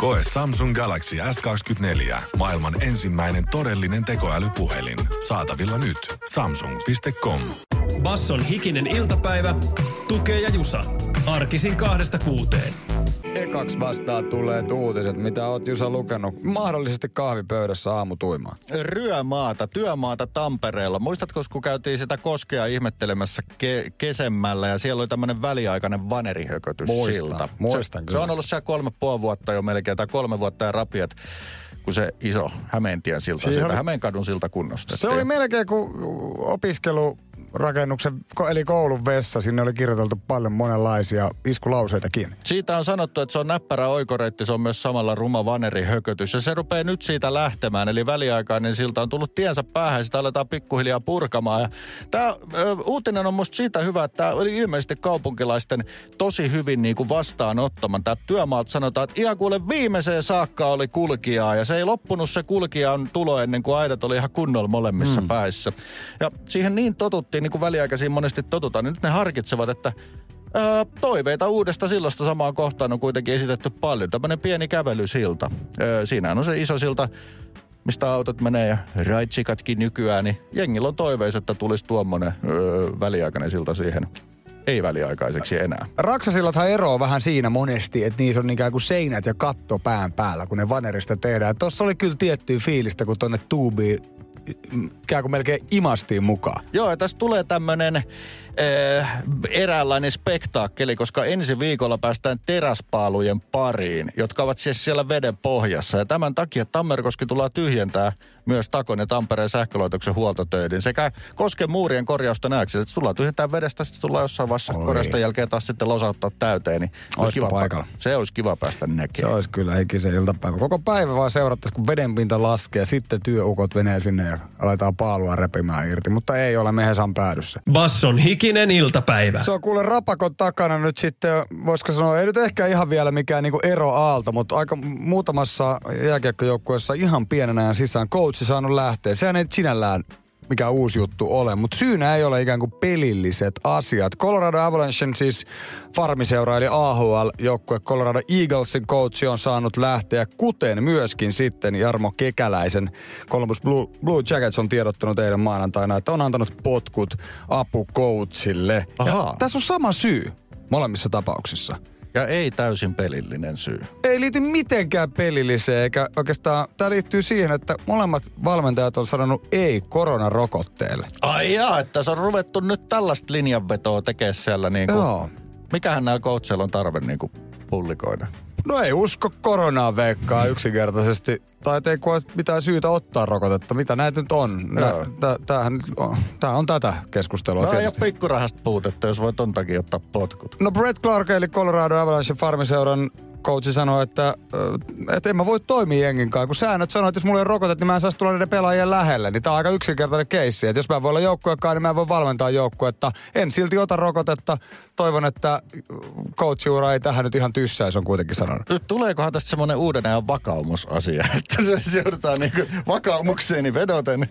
Koe Samsung Galaxy S24. Maailman ensimmäinen todellinen tekoälypuhelin. Saatavilla nyt. Samsung.com. Basson hikinen iltapäivä, tukee ja jusa. Arkisin kahdesta kuuteen. Ekaksi vastaan tulee uutiset, mitä oot Jusa lukenut mahdollisesti kahvipöydässä aamutuimaan. Ryömaata, työmaata Tampereella. Muistatko, kun käytiin sitä koskea ihmettelemässä ke- kesemmällä ja siellä oli tämmöinen väliaikainen vanerihökötys Muistan, silta. muistan se, kyllä. se on ollut siellä kolme puoli vuotta jo melkein, tai kolme vuotta ja rapiat, kun se iso Hämeentien silta, Siihen siltä oli- Hämeenkadun silta kunnostettiin. Se oli melkein kuin opiskelurakennuksen, ko- eli koulun vessa. Sinne oli kirjoiteltu paljon monenlaisia iskulauseitakin. Siitä on sanottu, että se on näppärä oikoreitti, se on myös samalla ruma vanerihökötys. Ja se rupeaa nyt siitä lähtemään, eli väliaikainen silta on tullut tiensä päähän ja sitä aletaan pikkuhiljaa purkamaan. Ja tämä uutinen on musta siitä hyvä, että tämä oli ilmeisesti kaupunkilaisten tosi hyvin niin kuin vastaanottaman. Tämä työmaat sanotaan, että ihan kuule viimeiseen saakka oli kulkijaa ja se ei loppunut se kulkijan tulo ennen kuin aidat oli ihan kunnolla molemmissa mm. päissä. Ja siihen niin totuttiin, niin kuin väliaikaisiin monesti totutaan, niin nyt ne harkitsevat, että Öö, toiveita uudesta sillasta samaan kohtaan on kuitenkin esitetty paljon. Tämmöinen pieni kävelysilta. Öö, siinä on se iso silta, mistä autot menee ja raitsikatkin nykyään, niin jengillä on toiveissa, että tulisi tuommoinen väliaikainen silta siihen. Ei väliaikaiseksi enää. Raksasillathan eroaa vähän siinä monesti, että niissä on ikään kuin seinät ja katto pään päällä, kun ne vanerista tehdään. Tuossa oli kyllä tiettyä fiilistä, kun tonne tuubiin ikään kuin melkein imastiin mukaan. Joo, ja tässä tulee tämmöinen äh, eräänlainen spektaakkeli, koska ensi viikolla päästään teräspaalujen pariin, jotka ovat siis siellä veden pohjassa. Ja tämän takia Tammerkoski tulee tyhjentää myös Takon ja Tampereen sähkölaitoksen huoltotöiden sekä Kosken muurien korjausta näeksi. Että se tullaan tyhjentää vedestä, sitten tullaan jossain vaiheessa Oi. korjausta jälkeen taas sitten losauttaa täyteen. Niin olisi kiva, paikalla. Se olisi kiva päästä Se näkemään. olisi kyllä hikisen iltapäivä. Koko päivä vaan seurattaisiin, kun vedenpinta laskee. Sitten työukot venee sinne ja aletaan paalua repimään irti. Mutta ei ole Mehesan päädyssä. Basson hikinen iltapäivä. Se on kuule rapakon takana nyt sitten, voisiko sanoa, ei nyt ehkä ihan vielä mikään niinku eroaalto, mutta aika muutamassa jääkiekkojoukkueessa ihan pienen sisään coachi saanut lähteä. Sehän ei sinällään mikään uusi juttu ole, mutta syynä ei ole ikään kuin pelilliset asiat. Colorado Avalanchen siis farmiseura eli AHL-joukkue Colorado Eaglesin coachi on saanut lähteä, kuten myöskin sitten Jarmo Kekäläisen Columbus Blue, Blue Jackets on tiedottanut eilen maanantaina, että on antanut potkut Ahaa. tässä on sama syy molemmissa tapauksissa. Ja ei täysin pelillinen syy. Ei liity mitenkään pelilliseen, eikä oikeastaan tämä liittyy siihen, että molemmat valmentajat on sanonut ei koronarokotteelle. Ai jaa, että se on ruvettu nyt tällaista linjanvetoa tekemään siellä niin kuin, Joo. Mikähän näillä coacheilla on tarve niin kuin pullikoida? No ei usko koronaa veikkaa yksinkertaisesti. Tai ei koe mitään syytä ottaa rokotetta. Mitä näitä nyt on? Nä, tää, tämähän, nyt on, tää on tätä keskustelua No ei ole pikkurahasta puutetta, jos voi ton takia ottaa potkut. No Brett Clark eli Colorado Avalanche farmiseuran coachi sanoi, että, että en mä voi toimia jengin kanssa. Kun säännöt sanoo, että jos mulla ei rokotet, niin mä en saisi tulla niiden pelaajien lähelle. Niin tää on aika yksinkertainen keissi. Että jos mä en voi olla joukkuekaan, niin mä en voi valmentaa joukkuetta. En silti ota rokotetta. Toivon, että coachiura ei tähän nyt ihan tyssäisi, on kuitenkin sanonut. Nyt tuleekohan tästä semmoinen uuden ajan vakaumusasia, että se joudutaan niinku vakaumukseeni vedoten.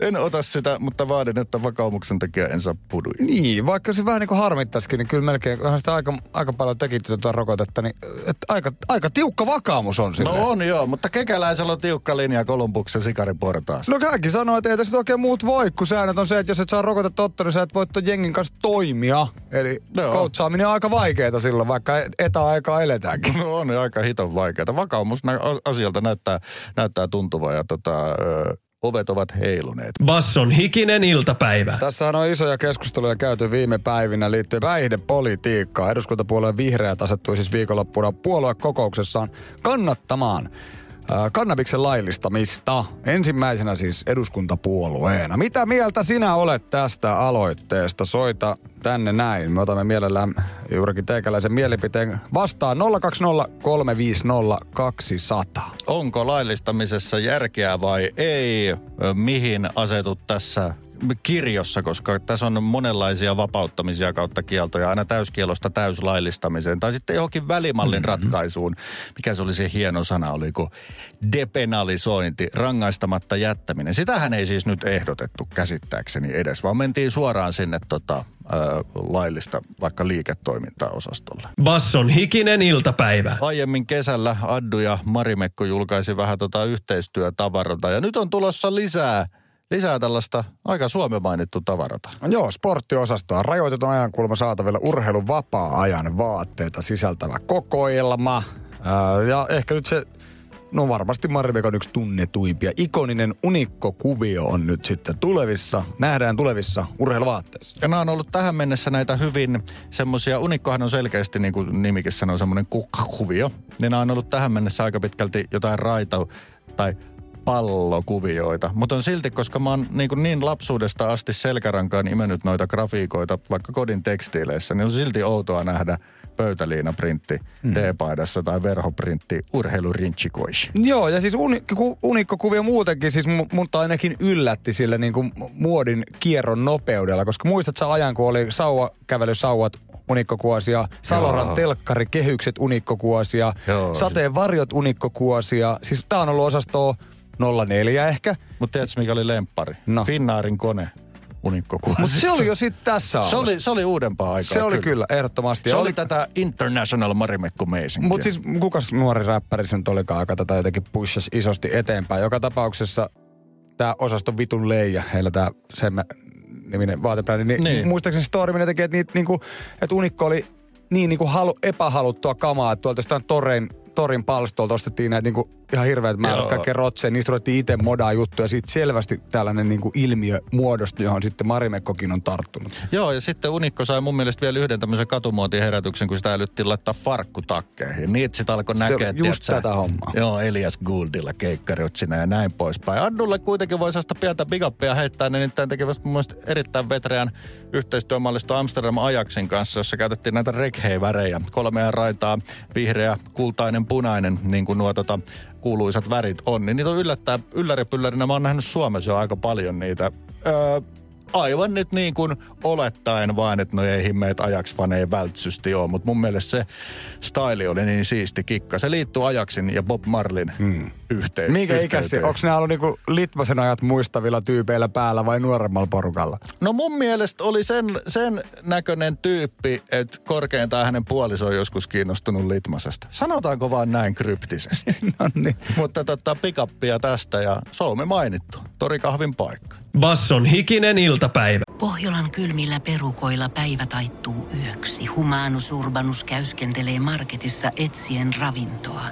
En ota sitä, mutta vaadin, että vakaumuksen tekijä en saa puduja. Niin, vaikka se vähän niin kuin harmittaisikin, niin kyllä melkein, kunhan sitä aika, aika paljon tekit tuota rokotetta, niin että aika, aika tiukka vakaumus on sille. No on joo, mutta kekäläisellä on tiukka linja Kolumbuksen sikariportaas. No hänkin sanoo, että ei tässä oikein muut voi, kun säännöt on se, että jos et saa rokotetta ottaa, niin sä et voi jengin kanssa toimia. Eli Joo. coachaaminen on aika vaikeaa silloin, vaikka etäaikaa eletäänkin. No on aika hiton vaikeaa. Vakaumus nä- asialta näyttää, näyttää tuntuvaa ja tota, ovet ovat heiluneet. Basson hikinen iltapäivä. Tässä on isoja keskusteluja käyty viime päivinä liittyen päihdepolitiikkaan. Eduskuntapuolueen vihreät asettui siis viikonloppuna puoluekokouksessaan kannattamaan kannabiksen laillistamista. Ensimmäisenä siis eduskuntapuolueena. Mitä mieltä sinä olet tästä aloitteesta? Soita tänne näin. Me otamme mielellään juurikin teikäläisen mielipiteen vastaan 020 350 200. Onko laillistamisessa järkeä vai ei? Mihin asetut tässä kirjossa, koska tässä on monenlaisia vapauttamisia kautta kieltoja, aina täyskielosta täyslaillistamiseen, tai sitten johonkin välimallin mm-hmm. ratkaisuun. Mikä se oli se hieno sana, oliko depenalisointi, rangaistamatta jättäminen. Sitähän ei siis nyt ehdotettu käsittääkseni edes, vaan mentiin suoraan sinne tota, laillista vaikka liiketoimintaa osastolle. Basson hikinen iltapäivä. Aiemmin kesällä Addu ja Marimekko julkaisi vähän tota yhteistyötavarata ja nyt on tulossa lisää lisää tällaista aika Suomen mainittu tavarata. Joo, sporttiosastoa rajoitetun ajankulma saatavilla urheilun vapaa-ajan vaatteita sisältävä kokoelma. Ää, ja ehkä nyt se No varmasti Marvekon yksi tunnetuimpia. Ikoninen unikkokuvio on nyt sitten tulevissa, nähdään tulevissa urheiluvaatteissa. Ja nämä on ollut tähän mennessä näitä hyvin semmoisia, unikkohan on selkeästi niin kuin nimikin sanoo, semmoinen kukkakuvio. Niin nämä on ollut tähän mennessä aika pitkälti jotain raita tai pallokuvioita. Mutta on silti, koska mä oon niin, kuin niin lapsuudesta asti selkärankaan imennyt noita grafiikoita vaikka kodin tekstiileissä, niin on silti outoa nähdä – pöytäliinaprintti mm. D-paidassa tai verhoprintti urheilurintsikoisi. Joo, ja siis unikko, unikkokuvio muutenkin, siis mutta ainakin yllätti sille niin kuin muodin kierron nopeudella, koska muistat sä ajan, kun oli sauva, kävelysauvat unikkokuosia, Saloran Joo. telkkari, kehykset unikkokuosia, Joo. sateen varjot unikkokuosia. Siis tää on ollut osasto 04 ehkä. Mutta tiedätkö mikä oli lemppari? No. Finnaarin kone. Mutta se oli jo sitten tässä se oli, se oli uudempaa aikaa. Se oli kyllä, kyllä ehdottomasti. Se oli, oli tätä International Marimekko Meisinkiä. Mutta siis kukas nuori räppäri se nyt olikaan, joka tätä jotenkin pushas isosti eteenpäin. Joka tapauksessa tämä osasto vitun leija, heillä tämä semme niminen vaatebrändi, niin, niin. muistaakseni Stormin jotenkin, että, niitä, niinku, että Unikko oli niin, niin kuin halu, epähaluttua kamaa, että tuolta jostain torein torin palstolta ostettiin näitä niinku ihan hirveät määrät kaikkea rotseja. Niistä ruvettiin itse modaa juttuja. Siitä selvästi tällainen niinku ilmiö muodostui, johon sitten Marimekkokin on tarttunut. Joo, ja sitten Unikko sai mun mielestä vielä yhden tämmöisen katumuotiherätyksen, kun sitä älyttiin laittaa farkkutakkeihin. Niitä sitten alkoi näkeä. just tiedätkö, tätä hommaa. Joo, Elias Gouldilla keikkarutsina ja näin poispäin. Addulle kuitenkin voisi sitä pientä bigappia heittää. Ne nimittäin tekevät mun mielestä erittäin vetreän yhteistyömallisto Amsterdam Ajaxin kanssa, jossa käytettiin näitä reghei-värejä. Kolmea raitaa, vihreä, kultainen, punainen, niin kuin nuo tota, kuuluisat värit on. Niin niitä on yllättää, ylläripyllärinä. Mä oon nähnyt Suomessa jo aika paljon niitä. Öö, aivan nyt niin kuin olettaen vaan, että no ei himmeet Ajax-faneja vältsysti ole, mutta mun mielestä se style oli niin siisti kikka. Se liittyy Ajaxin ja Bob Marlin hmm. yhteen. Minkä ikäsi? Onko ne ollut niinku Litmasen ajat muistavilla tyypeillä päällä vai nuoremmalla porukalla? No mun mielestä oli sen, sen näköinen tyyppi, että korkeintaan hänen puoliso on joskus kiinnostunut Litmasesta. Sanotaanko vaan näin kryptisesti? no niin. Mutta tota, pikappia tästä ja Soume mainittu. Torikahvin paikka. Basson hikinen iltapäivä. Pohjolan kylmillä perukoilla päivä taittuu yöksi. Humanus Urbanus käyskentelee marketissa etsien ravintoa.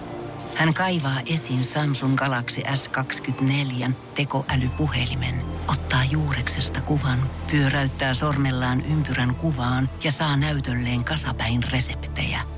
Hän kaivaa esiin Samsung Galaxy S24 tekoälypuhelimen, ottaa juureksesta kuvan, pyöräyttää sormellaan ympyrän kuvaan ja saa näytölleen kasapäin reseptejä.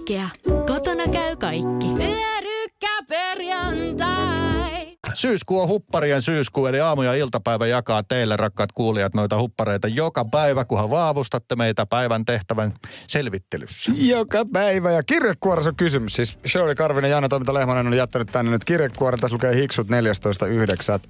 Kotona käy kaikki. Pyörykkäperjantai. Syyskuu on hupparien syyskuu, eli aamu ja iltapäivä jakaa teille, rakkaat kuulijat, noita huppareita joka päivä, kunhan vaavustatte meitä päivän tehtävän selvittelyssä. Joka päivä. Ja kirjekuoressa on kysymys. Siis Shirley Karvinen ja Jaana Toiminta Lehmanen on jättänyt tänne nyt kirjekuoren. Tässä lukee hiksut 14.9.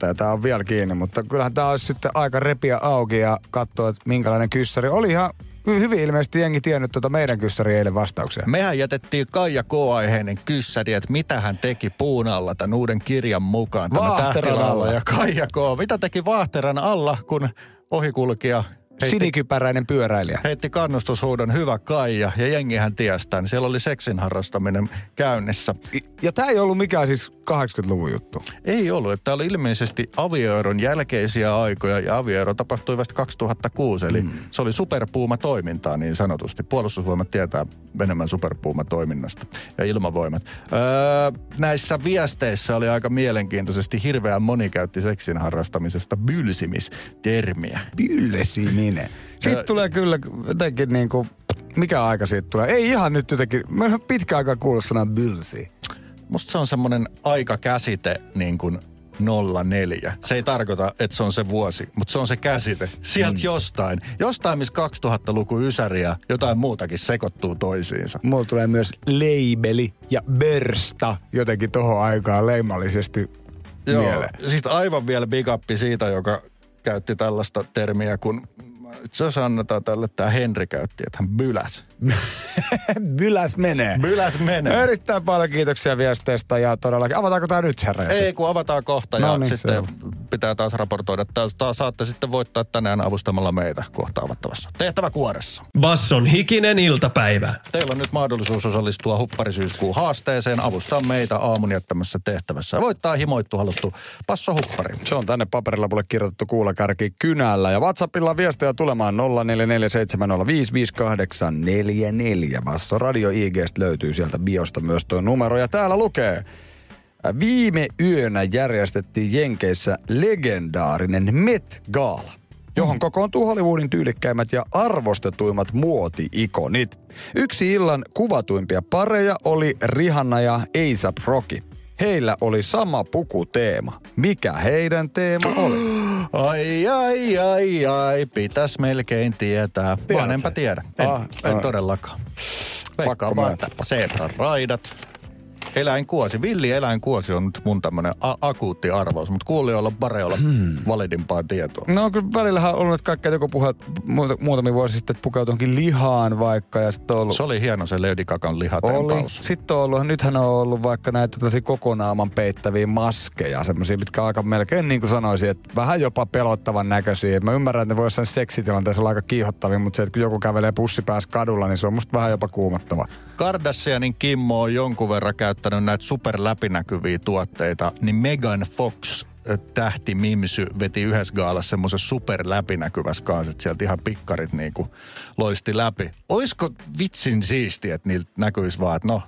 ja tämä on vielä kiinni. Mutta kyllähän tämä olisi sitten aika repiä auki ja katsoa, että minkälainen kyssäri. Oli ihan hyvin ilmeisesti jengi tiennyt tuota meidän kyssäri eilen vastauksia. Mehän jätettiin Kaija K-aiheinen kyssäri, että mitä hän teki puun alla tämän uuden kirjan mukaan. Vaahteran alla. Ja Kaija K. Mitä teki Vaahteran alla, kun ohikulkija Sinikypäräinen pyöräilijä. heitti kannustushuudon hyvä Kaija ja jengihän tiestään. Siellä oli seksin harrastaminen käynnissä. Ja tämä ei ollut mikään siis 80-luvun juttu. Ei ollut, että tämä oli ilmeisesti avioeron jälkeisiä aikoja ja avioero tapahtui vasta 2006, eli mm. se oli superpuuma toimintaa niin sanotusti. Puolustusvoimat tietää enemmän superpuuma toiminnasta ja ilmavoimat. Öö, näissä viesteissä oli aika mielenkiintoisesti hirveän moni käytti seksin harrastamisesta bylsimistermiä. Pyllesiminen. Siitä Ja- tulee kyllä jotenkin niin kuin, mikä aika siitä tulee? Ei ihan nyt jotenkin, mä en pitkä aikaa kuullut sanaa bylsi. Musta se on semmoinen aikakäsite niin kuin 04. Se ei tarkoita, että se on se vuosi, mutta se on se käsite. Sieltä mm. jostain. Jostain, missä 2000-luku ysäri ja jotain muutakin sekoittuu toisiinsa. Mulla tulee myös leibeli ja börsta jotenkin tohon aikaan leimallisesti mieleen. Sitten aivan vielä big up siitä, joka käytti tällaista termiä, kun itse asiassa annetaan tälle, tämä Henri käytti, että hän byläs. Byläs menee. Byläs menee. Erittäin paljon kiitoksia viesteistä ja todellakin, avataanko tämä nyt herra? Ei, kun avataan kohta ja No niin, sitten selvä. pitää taas raportoida. Taas, taas saatte sitten voittaa tänään avustamalla meitä kohta avattavassa. Tehtävä kuoressa. Basson hikinen iltapäivä. Teillä on nyt mahdollisuus osallistua hupparisyyskuun haasteeseen, avustaa meitä aamun jättämässä tehtävässä. Ja voittaa himoittu haluttu passo huppari. Se on tänne paperilapulle kirjoitettu kuulakärki kynällä. Ja WhatsAppilla viestejä tulemaan 0447055844. Basso Radio IGstä löytyy sieltä biosta myös tuo numero. Ja täällä lukee, viime yönä järjestettiin Jenkeissä legendaarinen Met Gala johon kokoontuu Hollywoodin tyylikkäimmät ja arvostetuimmat muoti-ikonit. Yksi illan kuvatuimpia pareja oli Rihanna ja A$AP Rocky. Heillä oli sama pukuteema. Mikä heidän teema oli? Ai, ai, ai, ai, pitäs melkein tietää. Vaan sä? enpä tiedä. En, Ah, en ah. todellakaan. Veikkaan vaan, että raidat, eläinkuosi. Villi eläinkuosi on nyt mun tämmönen a- akuutti arvaus, mutta kuulijoilla pare olla hmm. validimpaa tietoa. No kyllä välillähän on ollut että kaikkea joku puhe muuta- muutamia vuosia sitten, että pukeutui johonkin lihaan vaikka ja sitten on ollut... Se oli hieno se Lady oli. lihatempaus. Sitten on ollut, nythän on ollut vaikka näitä tällaisia kokonaaman peittäviä maskeja, semmoisia, mitkä aika melkein niin kuin sanoisin, että vähän jopa pelottavan näköisiä. Mä ymmärrän, että ne voisi jossain seksitilanteessa olla aika kiihottavia, mutta se, että kun joku kävelee pussi päässä kadulla, niin se on musta vähän jopa kuumottava. Kardashianin Kimmo on jonkun verran käyttänyt näitä superläpinäkyviä tuotteita, niin Megan Fox ö, tähti Mimsy veti yhdessä gaalassa semmoisen superläpinäkyvässä kanssa, että sieltä ihan pikkarit niinku loisti läpi. Oisko vitsin siistiä, että niiltä näkyisi vaan, että no,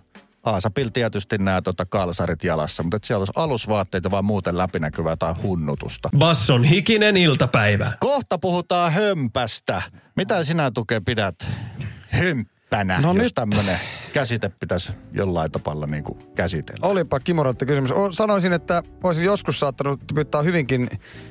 Aasapil tietysti nämä tota kalsarit jalassa, mutta että siellä olisi alusvaatteita vaan muuten läpinäkyvää tai hunnutusta. Basson hikinen iltapäivä. Kohta puhutaan hömpästä. Mitä sinä tukee pidät hömppänä, No jos nyt- tämmöinen käsite pitäisi jollain tapalla niin kuin käsitellä? Olipa kimorantti kysymys. O, sanoisin, että olisin joskus saattanut pyytää hyvinkin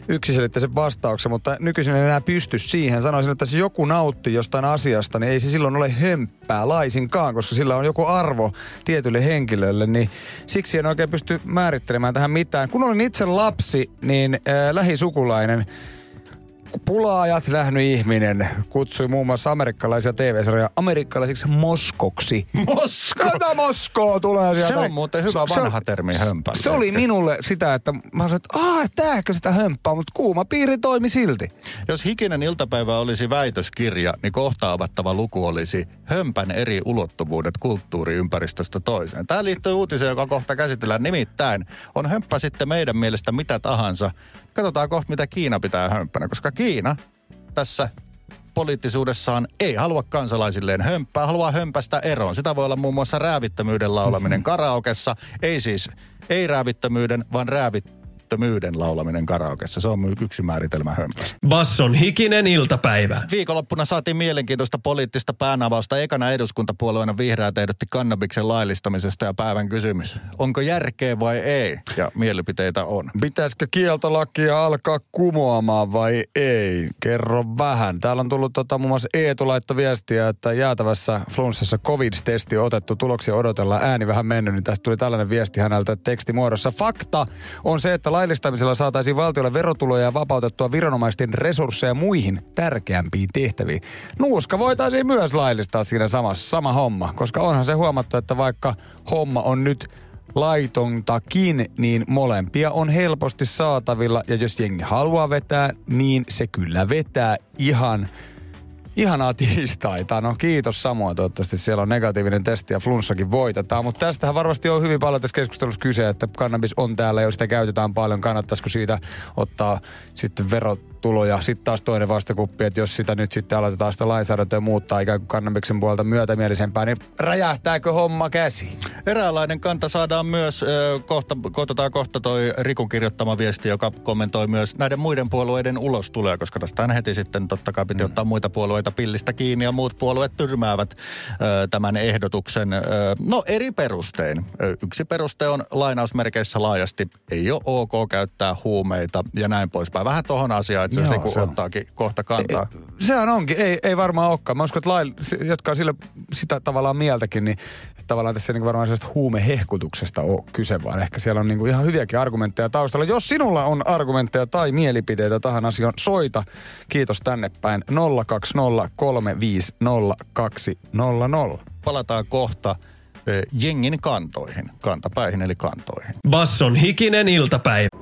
yksiselitteisen vastauksen, mutta nykyisin en enää pysty siihen. Sanoisin, että jos joku nauttii jostain asiasta, niin ei se silloin ole hömppää laisinkaan, koska sillä on joku arvo tietylle henkilölle, niin siksi en oikein pysty määrittelemään tähän mitään. Kun olin itse lapsi, niin äh, lähisukulainen pulaajat nähnyt ihminen kutsui muun muassa amerikkalaisia TV-sarjoja amerikkalaisiksi moskoksi. Mosko! Kato Moskoa tulee Se sieltä. on muuten hyvä Se- vanha termi hömpä. Se oli minulle sitä, että mä sanoin, että aah, tääkö sitä hömppää, mutta kuuma piiri toimi silti. Jos hikinen iltapäivä olisi väitöskirja, niin kohta avattava luku olisi hömpän eri ulottuvuudet kulttuuriympäristöstä toiseen. Tämä liittyy uutiseen, joka kohta käsitellään. Nimittäin on hömppä sitten meidän mielestä mitä tahansa. Katsotaan kohta, mitä Kiina pitää hömppänä, koska Kiina tässä poliittisuudessaan ei halua kansalaisilleen hömppää, haluaa hömpästä eroon. Sitä voi olla muun muassa räävittömyyden laulaminen karaokessa. Ei siis, ei räävittömyyden, vaan räävittömyyden laulaminen karaokessa. Se on yksi määritelmä hömpästä. Basson hikinen iltapäivä. Viikonloppuna saatiin mielenkiintoista poliittista päänavausta. Ekana eduskuntapuolueena vihreät ehdotti kannabiksen laillistamisesta ja päivän kysymys. Onko järkeä vai ei? Ja mielipiteitä on. Pitäisikö kieltolakia alkaa kumoamaan vai ei? Kerro vähän. Täällä on tullut tota, muun muassa Eetu laitto viestiä, että jäätävässä flunssassa covid-testi on otettu, tuloksia odotellaan, ääni vähän mennyt, niin tästä tuli tällainen viesti häneltä tekstimuodossa. Fakta on se, että laillistamisella saataisiin valtiolle verotuloja ja vapautettua viranomaisten resursseja muihin tärkeämpiin tehtäviin. Nuuska voitaisiin myös laillistaa siinä samassa, sama homma, koska onhan se huomattu, että vaikka homma on nyt laitontakin, niin molempia on helposti saatavilla. Ja jos jengi haluaa vetää, niin se kyllä vetää ihan Ihanaa tiistaita. No kiitos samoin. Toivottavasti siellä on negatiivinen testi ja flunssakin voitetaan. Mutta tästähän varmasti on hyvin paljon tässä keskustelussa kyse, että kannabis on täällä, jos sitä käytetään paljon. Kannattaisiko siitä ottaa sitten verot tuloja. Sitten taas toinen vastakuppi, että jos sitä nyt sitten aloitetaan sitä lainsäädäntöä muuttaa ikään kuin kannabiksen puolta myötämielisempää, niin räjähtääkö homma käsi? Eräänlainen kanta saadaan myös, kohta, kohtataan kohta toi Rikun kirjoittama viesti, joka kommentoi myös näiden muiden puolueiden ulostuloja, koska tästä heti sitten totta kai piti mm. ottaa muita puolueita pillistä kiinni ja muut puolueet tyrmäävät tämän ehdotuksen. no eri perustein. Yksi peruste on lainausmerkeissä laajasti, ei ole ok käyttää huumeita ja näin poispäin. Vähän tuohon asiaan, että se, Joo, niin se ottaakin kohta kantaa. Ei, sehän onkin, ei, ei varmaan olekaan. Mä uskon, että lailla, jotka on sillä, sitä tavallaan mieltäkin, niin tavallaan tässä niin varmaan sellaista huumehehkutuksesta on kyse, vaan ehkä siellä on niin ihan hyviäkin argumentteja taustalla. Jos sinulla on argumentteja tai mielipiteitä tähän asiaan, soita. Kiitos tänne päin 020350200. Palataan kohta jengin kantoihin, kantapäihin eli kantoihin. Basson hikinen iltapäivä.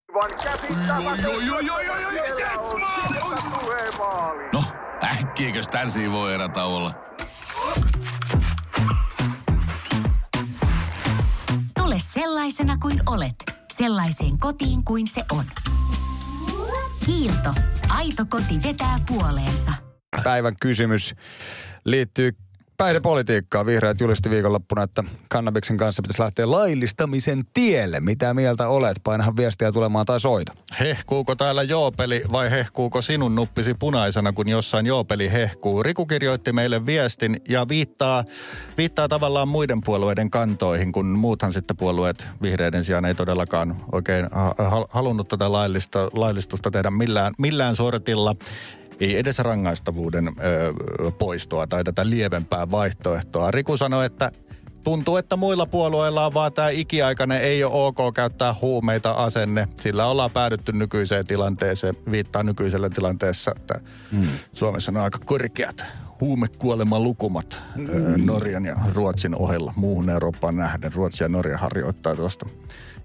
No, äkkiäkös tän voi olla? Tule sellaisena kuin olet, sellaiseen kotiin kuin se on. Kiilto. Aito koti vetää puoleensa. Päivän kysymys liittyy päihdepolitiikkaa. Vihreät julisti viikonloppuna, että kannabiksen kanssa pitäisi lähteä laillistamisen tielle. Mitä mieltä olet? Painahan viestiä tulemaan tai soita. Hehkuuko täällä joopeli vai hehkuuko sinun nuppisi punaisena, kun jossain joopeli hehkuu? Riku kirjoitti meille viestin ja viittaa, viittaa tavallaan muiden puolueiden kantoihin, kun muuthan sitten puolueet vihreiden sijaan ei todellakaan oikein halunnut tätä laillista, laillistusta tehdä millään, millään sortilla ei edes rangaistavuuden ö, poistoa tai tätä lievempää vaihtoehtoa. Riku sanoi, että tuntuu, että muilla puolueilla on vaan tämä ikiaikainen ei ole ok käyttää huumeita asenne. Sillä ollaan päädytty nykyiseen tilanteeseen, viittaa nykyiselle tilanteessa, että hmm. Suomessa on aika korkeat huumekuoleman lukumat hmm. Norjan ja Ruotsin ohella muuhun Eurooppaan nähden. Ruotsi ja Norja harjoittaa tuosta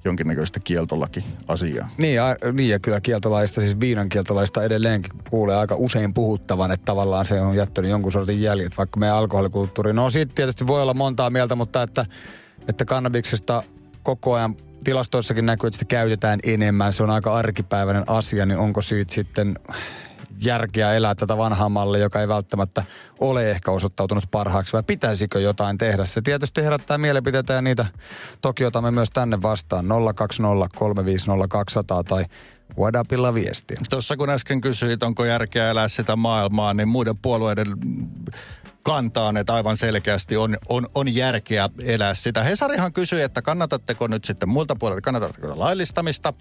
jonkinnäköistä kieltolaki-asiaa. Niin niin ja kyllä kieltolaista, siis viinan kieltolaista edelleenkin kuulee aika usein puhuttavan, että tavallaan se on jättänyt jonkun sortin jäljet, vaikka meidän alkoholikulttuuri. No siitä tietysti voi olla montaa mieltä, mutta että, että kannabiksesta koko ajan tilastoissakin näkyy, että sitä käytetään enemmän. Se on aika arkipäiväinen asia, niin onko siitä sitten järkeä elää tätä vanhaa mallia, joka ei välttämättä ole ehkä osoittautunut parhaaksi, vai pitäisikö jotain tehdä? Se tietysti herättää mielipiteitä ja niitä toki otamme myös tänne vastaan 020 tai WhatsAppilla viestiä. Tuossa kun äsken kysyit, onko järkeä elää sitä maailmaa, niin muiden puolueiden kantaan, että aivan selkeästi on, on, on järkeä elää sitä. Hesarihan kysyi, että kannatatteko nyt sitten muilta puolelta, kannatatteko laillistamista,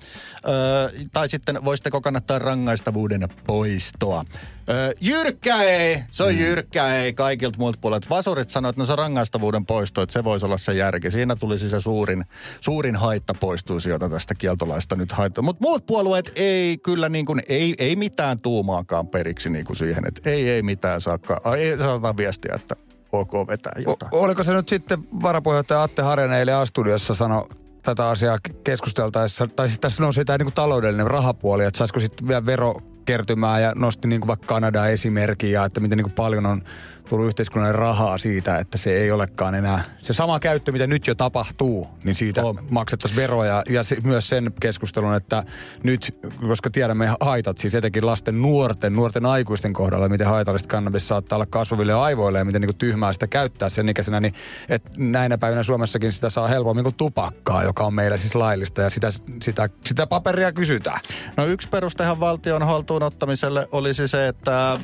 öö, tai sitten voisitteko kannattaa rangaistavuuden poistoa. Öö, jyrkkä ei, se on mm. jyrkkä ei kaikilta muilta puolelta. Vasurit sanoivat, että no se rangaistavuuden poisto, että se voisi olla se järki. Siinä tulisi se suurin, suurin haitta poistuisi, jota tästä kieltolaista nyt haittaa. Mutta muut puolueet ei kyllä niin kuin, ei, ei mitään tuumaakaan periksi niin kuin siihen, että ei, ei mitään saakka. Ei viestiä, että ok vetää jotain. O, oliko se nyt sitten varapuheenjohtaja Atte Harjanne eilen A-studiossa sano tätä asiaa keskusteltaessa, tai siis tässä nousi tämä niin taloudellinen rahapuoli, että saisiko sitten vielä verokertymää ja nosti niin kuin vaikka Kanadaa esimerkkiä, että miten niin kuin paljon on tullut yhteiskunnalle rahaa siitä, että se ei olekaan enää se sama käyttö, mitä nyt jo tapahtuu, niin siitä on. maksettaisiin veroja. Ja se, myös sen keskustelun, että nyt, koska tiedämme haitat, siis etenkin lasten nuorten, nuorten aikuisten kohdalla, miten haitallista kannabis saattaa olla kasvaville aivoille ja miten niin kuin tyhmää sitä käyttää sen ikäisenä, niin että näinä päivinä Suomessakin sitä saa helpommin kuin tupakkaa, joka on meillä siis laillista ja sitä, sitä, sitä paperia kysytään. No yksi perustehan valtion haltuun ottamiselle olisi se, että ö,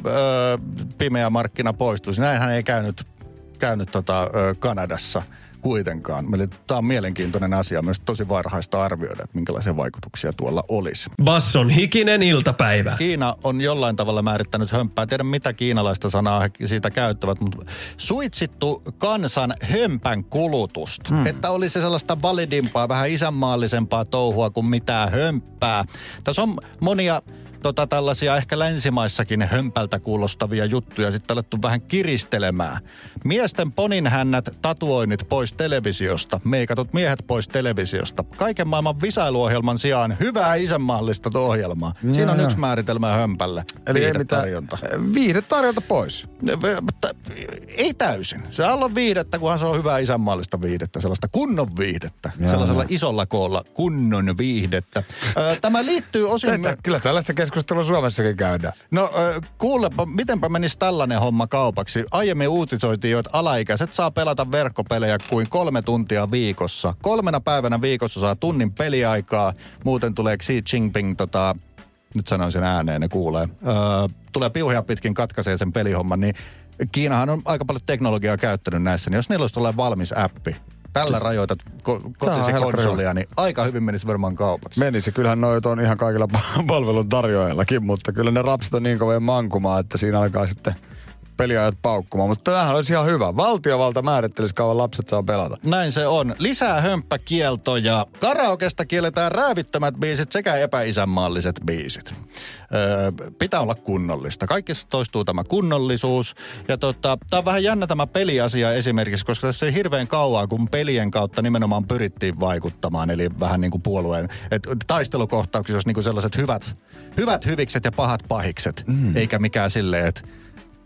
pimeä markkina poistuu vastuussa. Näinhän ei käynyt, käynyt tota, Kanadassa kuitenkaan. Eli tämä on mielenkiintoinen asia myös tosi varhaista arvioida, että minkälaisia vaikutuksia tuolla olisi. Basson hikinen iltapäivä. Kiina on jollain tavalla määrittänyt hömppää. Tiedän mitä kiinalaista sanaa he siitä käyttävät, mutta suitsittu kansan hömpän kulutusta. Hmm. Että olisi sellaista validimpaa, vähän isänmaallisempaa touhua kuin mitään hömppää. Tässä on monia tota, tällaisia ehkä länsimaissakin hömpältä kuulostavia juttuja sitten alettu vähän kiristelemään. Miesten poninhännät, tatuoinnit pois televisiosta, meikatut miehet pois televisiosta. Kaiken maailman visailuohjelman sijaan hyvää isänmaallista ohjelmaa. Joo, Siinä on joo. yksi määritelmä hömpälle. Eli ei mitään, Viihdetarjonta. viihdetarjonta pois. Ei täysin. Se on viihdettä, kunhan se on hyvää isänmaallista viihdettä, sellaista kunnon viihdettä. Joo, sellaisella isolla koolla kunnon viihdettä. Tämä liittyy osin... Että, kyllä tällaista keskustelua Suomessakin käydään. No kuulepa, mitenpä menisi tällainen homma kaupaksi? Aiemmin uutisoitiin jo, että alaikäiset saa pelata verkkopelejä kuin kolme tuntia viikossa. Kolmena päivänä viikossa saa tunnin peliaikaa. Muuten tulee Xi Jinping, tota, nyt sanoin sen ääneen, ne kuulee. Öö, tulee piuhia pitkin, katkaisee sen pelihomman, niin Kiinahan on aika paljon teknologiaa käyttänyt näissä, niin jos niillä olisi tulee valmis appi, tällä rajoitat ko- kotisi konsolia, niin aika hyvin menisi varmaan kaupaksi. Menisi. Kyllähän noita on ihan kaikilla palvelun tarjoajillakin, mutta kyllä ne rapsit on niin kovin mankumaa, että siinä alkaa sitten peliajat paukkumaan. Mutta tämähän olisi ihan hyvä. Valtiovalta määrittelisi kauan lapset saa pelata. Näin se on. Lisää hömppäkieltoja. Karaokesta kielletään räävittömät biisit sekä epäisänmaalliset biisit. Öö, pitää olla kunnollista. Kaikissa toistuu tämä kunnollisuus. Ja tota, tämä on vähän jännä tämä peliasia esimerkiksi, koska tässä ei hirveän kauaa, kun pelien kautta nimenomaan pyrittiin vaikuttamaan. Eli vähän niin kuin puolueen, että taistelukohtauksissa olisi niin kuin sellaiset hyvät, hyvät hyvikset ja pahat pahikset. Mm. Eikä mikään silleen, että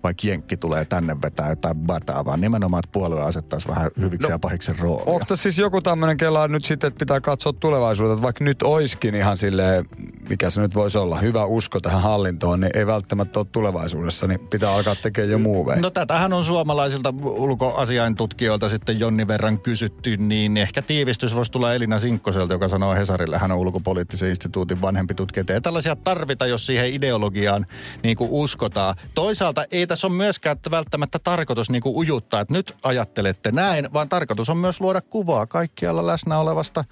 vaikka jenkki tulee tänne vetää jotain bataa, vaan nimenomaan, että puolue asettaisi vähän hyviksi no, ja pahiksen roolia. Onko siis joku tämmöinen kela nyt sitten, että pitää katsoa tulevaisuuteen, että vaikka nyt oiskin ihan silleen, mikä se nyt voisi olla, hyvä usko tähän hallintoon, niin ei välttämättä ole tulevaisuudessa, niin pitää alkaa tekemään jo muu No tätähän on suomalaisilta ulkoasiaintutkijoilta sitten jonnin verran kysytty, niin ehkä tiivistys voisi tulla Elina Sinkkoselta, joka sanoo Hesarille, hän on ulkopoliittisen instituutin vanhempi tutkija, ei tällaisia tarvita, jos siihen ideologiaan niin kuin uskotaan. Toisaalta ei tässä ole myöskään välttämättä tarkoitus niin kuin ujuttaa, että nyt ajattelette näin, vaan tarkoitus on myös luoda kuvaa kaikkialla läsnä olevasta,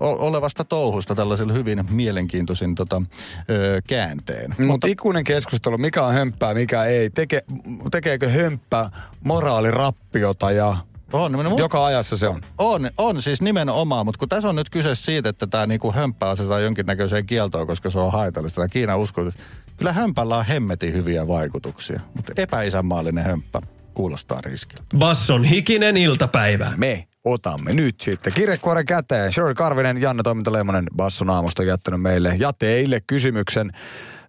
olevasta touhusta tällaisilla hyvin mielenkiintoisin tota, ö, käänteen. Mutta ikuinen keskustelu, mikä on hömppää, mikä ei. Teke, tekeekö hömppä moraalirappiota ja On, no musta- joka ajassa se on. On, on siis nimenomaan, mutta kun tässä on nyt kyse siitä, että tämä niinku hömppä asetetaan jonkinnäköiseen kieltoon, koska se on haitallista. Tämä Kiina uskoo, että kyllä hömpällä on hemmetin hyviä vaikutuksia, mutta epäisänmaallinen hömppä kuulostaa riskiltä. Basson hikinen iltapäivä. Me otamme nyt sitten kirjekuoren käteen. Shirley Karvinen, Janne Toimintaleimanen Basson aamusta jättänyt meille ja teille kysymyksen.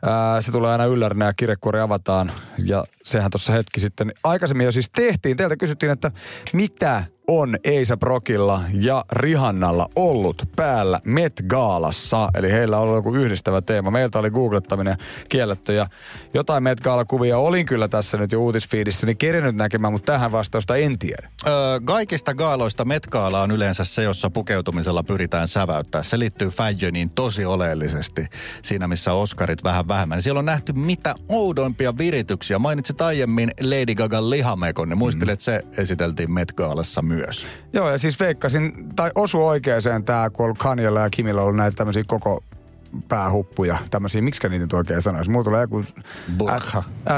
Ää, se tulee aina yllärinä ja kirjekuori avataan. Ja sehän tuossa hetki sitten aikaisemmin jo siis tehtiin. Teiltä kysyttiin, että mitä on Eisa Brokilla ja Rihannalla ollut päällä Met Gaalassa. Eli heillä on ollut joku yhdistävä teema. Meiltä oli googlettaminen kielletty ja jotain Met Gaala-kuvia olin kyllä tässä nyt jo uutisfiidissä, niin kerinyt näkemään, mutta tähän vastausta en tiedä. Öö, kaikista gaaloista metkaala on yleensä se, jossa pukeutumisella pyritään säväyttää. Se liittyy Fajoniin tosi oleellisesti siinä, missä Oscarit vähän vähemmän. Siellä on nähty mitä oudoimpia virityksiä. Mainitsit aiemmin Lady Gagan lihamekon, niin muistelin, että se esiteltiin Met Gaalassa myös. Joo, ja siis veikkasin, tai osu oikeeseen tämä, kun on ollut Kanyella ja Kimillä ollut näitä tämmöisiä koko päähuppuja, tämmöisiä, miksi niitä nyt oikein sanoisi? Mulla tulee joku.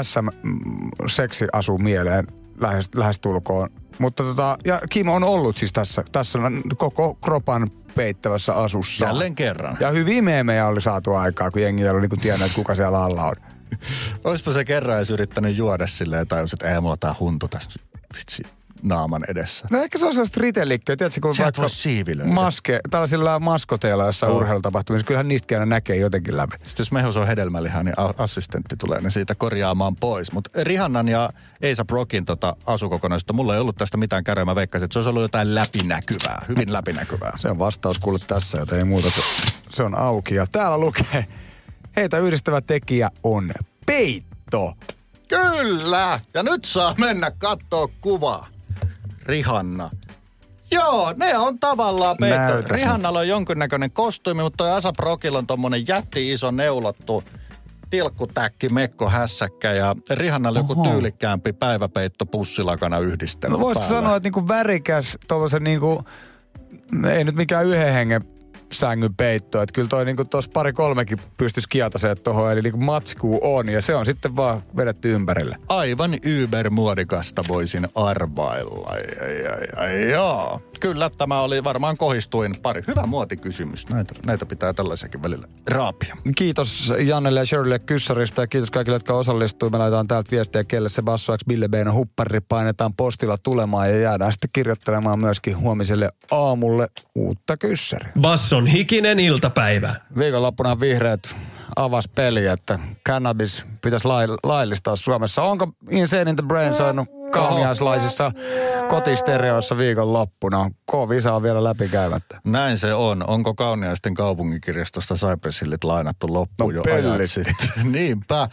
SM-seksi asuu mieleen lähes, lähestulkoon. Mutta tota, ja Kim on ollut siis tässä, tässä koko kropan peittävässä asussa. Jälleen kerran. Ja hyviä meemejä oli saatu aikaa, kun jengi ollut niinku tiennyt, että kuka siellä alla on. Oispa se kerran edes yrittänyt juoda silleen, tai että ei mulla tää huntu tässä vitsi naaman edessä. No ehkä se on sellaista ritellikköä, tiedätkö, kun Sieltä vaikka siivilöidä. maske, tällaisilla maskoteilla jossain Joo. urheilutapahtumissa, kyllähän niistäkin aina näkee jotenkin läpi. Sitten jos mehus on hedelmäliha, niin assistentti tulee ne siitä korjaamaan pois. Mutta Rihannan ja Eisa Brokin tota asukokonaisuutta, mulla ei ollut tästä mitään käydä. Mä veikkasin, että se olisi ollut jotain läpinäkyvää, hyvin läpinäkyvää. Se on vastaus kuule tässä, joten ei muuta. Se on auki. Ja täällä lukee, heitä yhdistävä tekijä on peitto. Kyllä! Ja nyt saa mennä kattoo kuvaa. Rihanna. Joo, ne on tavallaan peitto. Rihannalla on jonkinnäköinen kostymi, mutta toi Asa Brokilla on tommonen jätti iso neulottu tilkkutäkki, mekko, hässäkkä ja Rihannalla joku tyylikkäämpi päiväpeitto pussilakana yhdistelmä No voisiko päällä. sanoa, että niinku värikäs, tuollaisen niinku, ei nyt mikään yhden hengen sängyn peitto. Että kyllä toi niinku tuossa pari kolmekin pystyisi kieltäseen tuohon, eli niinku matskuu on ja se on sitten vaan vedetty ympärille. Aivan ybermuodikasta voisin arvailla. Ai, ai, ai, ai, joo. Kyllä tämä oli varmaan kohistuin pari. Hyvä muotikysymys. Näitä, näitä pitää tällaisiakin välillä raapia. Kiitos Jannelle ja Shirleylle kyssarista ja kiitos kaikille, jotka osallistuivat. Me laitetaan täältä viestiä, kelle se Basso X Bille B:n huppari painetaan postilla tulemaan ja jäädään sitten kirjoittelemaan myöskin huomiselle aamulle uutta kyssäriä. Basson hikinen iltapäivä. Viikonloppuna vihreät avas peli, että cannabis pitäisi lai- laillistaa Suomessa. Onko Insane in the Brain soinut kauniaislaisissa kotistereoissa viikonloppuna? K-visa on vielä läpikäymättä. Näin se on. Onko Kauniaisten kaupunginkirjastosta Saipesillit lainattu loppuun No jo ajat sitten? Niinpä.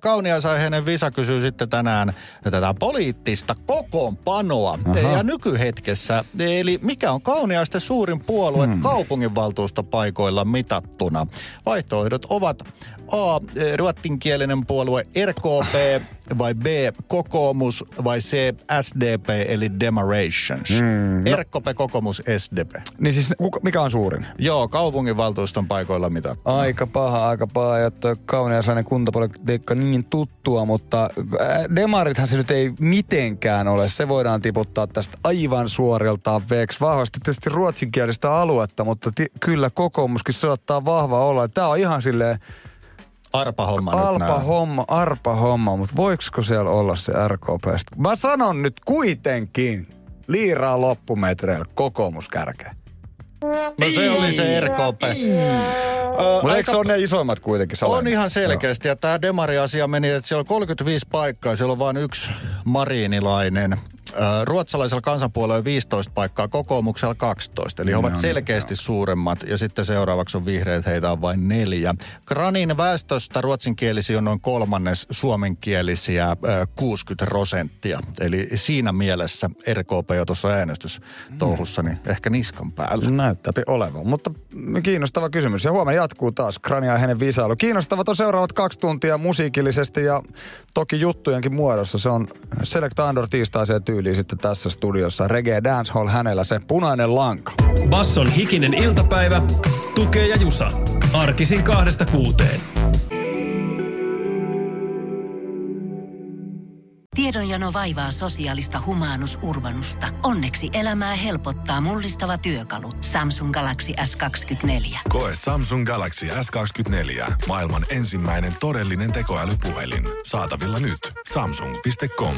Kauniaisaiheinen Visa kysyy sitten tänään tätä poliittista kokoonpanoa Aha. ja nykyhetkessä. Eli mikä on Kauniaisten suurin puolue hmm. kaupunginvaltuustopaikoilla mitattuna? Vaihtoehdot ovat A. Ruottinkielinen puolue RKP vai B. Kokoomus vai C. SDP eli Demarations. Hmm. RKP, kokoomus, SDP. Niin siis mikä on suurin? Joo, kaupunginvaltuuston paikoilla mitä? Aika paha, aika paha, ja toi kauniaislainen kuntapolitiikka niin tuttua, mutta äh, demarithan se nyt ei mitenkään ole. Se voidaan tiputtaa tästä aivan suoriltaan veeksi. Vahvasti tietysti ruotsinkielistä aluetta, mutta ti- kyllä kokoomuskin saattaa vahva olla. Tämä on ihan silleen Arpa homma nyt alpa nää. homma, arpa homma, mutta voiko siellä olla se RKP? Mä sanon nyt kuitenkin liiraa loppumetreillä kokoomus kärkeä. No se oli se RKP. Mutta eikö se ole ne isoimmat kuitenkin? On salaimet? ihan selkeästi. Ja tämä Demari-asia meni, että siellä on 35 paikkaa. Siellä on vain yksi mariinilainen. Ruotsalaisella kansanpuolella on 15 paikkaa, kokoomuksella 12. Eli he ovat No niin, selkeästi suuremmat. Ja sitten seuraavaksi on vihreät, heitä on vain neljä. Granin väestöstä ruotsinkielisiä on noin kolmannes, suomenkielisiä ö, 60 prosenttia. Eli siinä mielessä RKP jo tuossa äänestystouhussa, niin ehkä niskan päällä. Näyttääpi olevan, mutta kiinnostava kysymys. Ja huomenna jatkuu taas Krania ja hänen visailu. Kiinnostavat on seuraavat kaksi tuntia musiikillisesti ja toki juttujenkin muodossa. Se on Select Andor tiistaiseen tyyliin sitten tässä studiossa. Reggae Dancehall hänellä se punainen lanka. Basson hikinen iltapäivä. Tukee ja Jusa. Arkisin kahdesta kuuteen. Tiedonjano vaivaa sosiaalista humanus urbanusta. Onneksi elämää helpottaa mullistava työkalu. Samsung Galaxy S24. Koe Samsung Galaxy S24. Maailman ensimmäinen todellinen tekoälypuhelin. Saatavilla nyt. Samsung.com.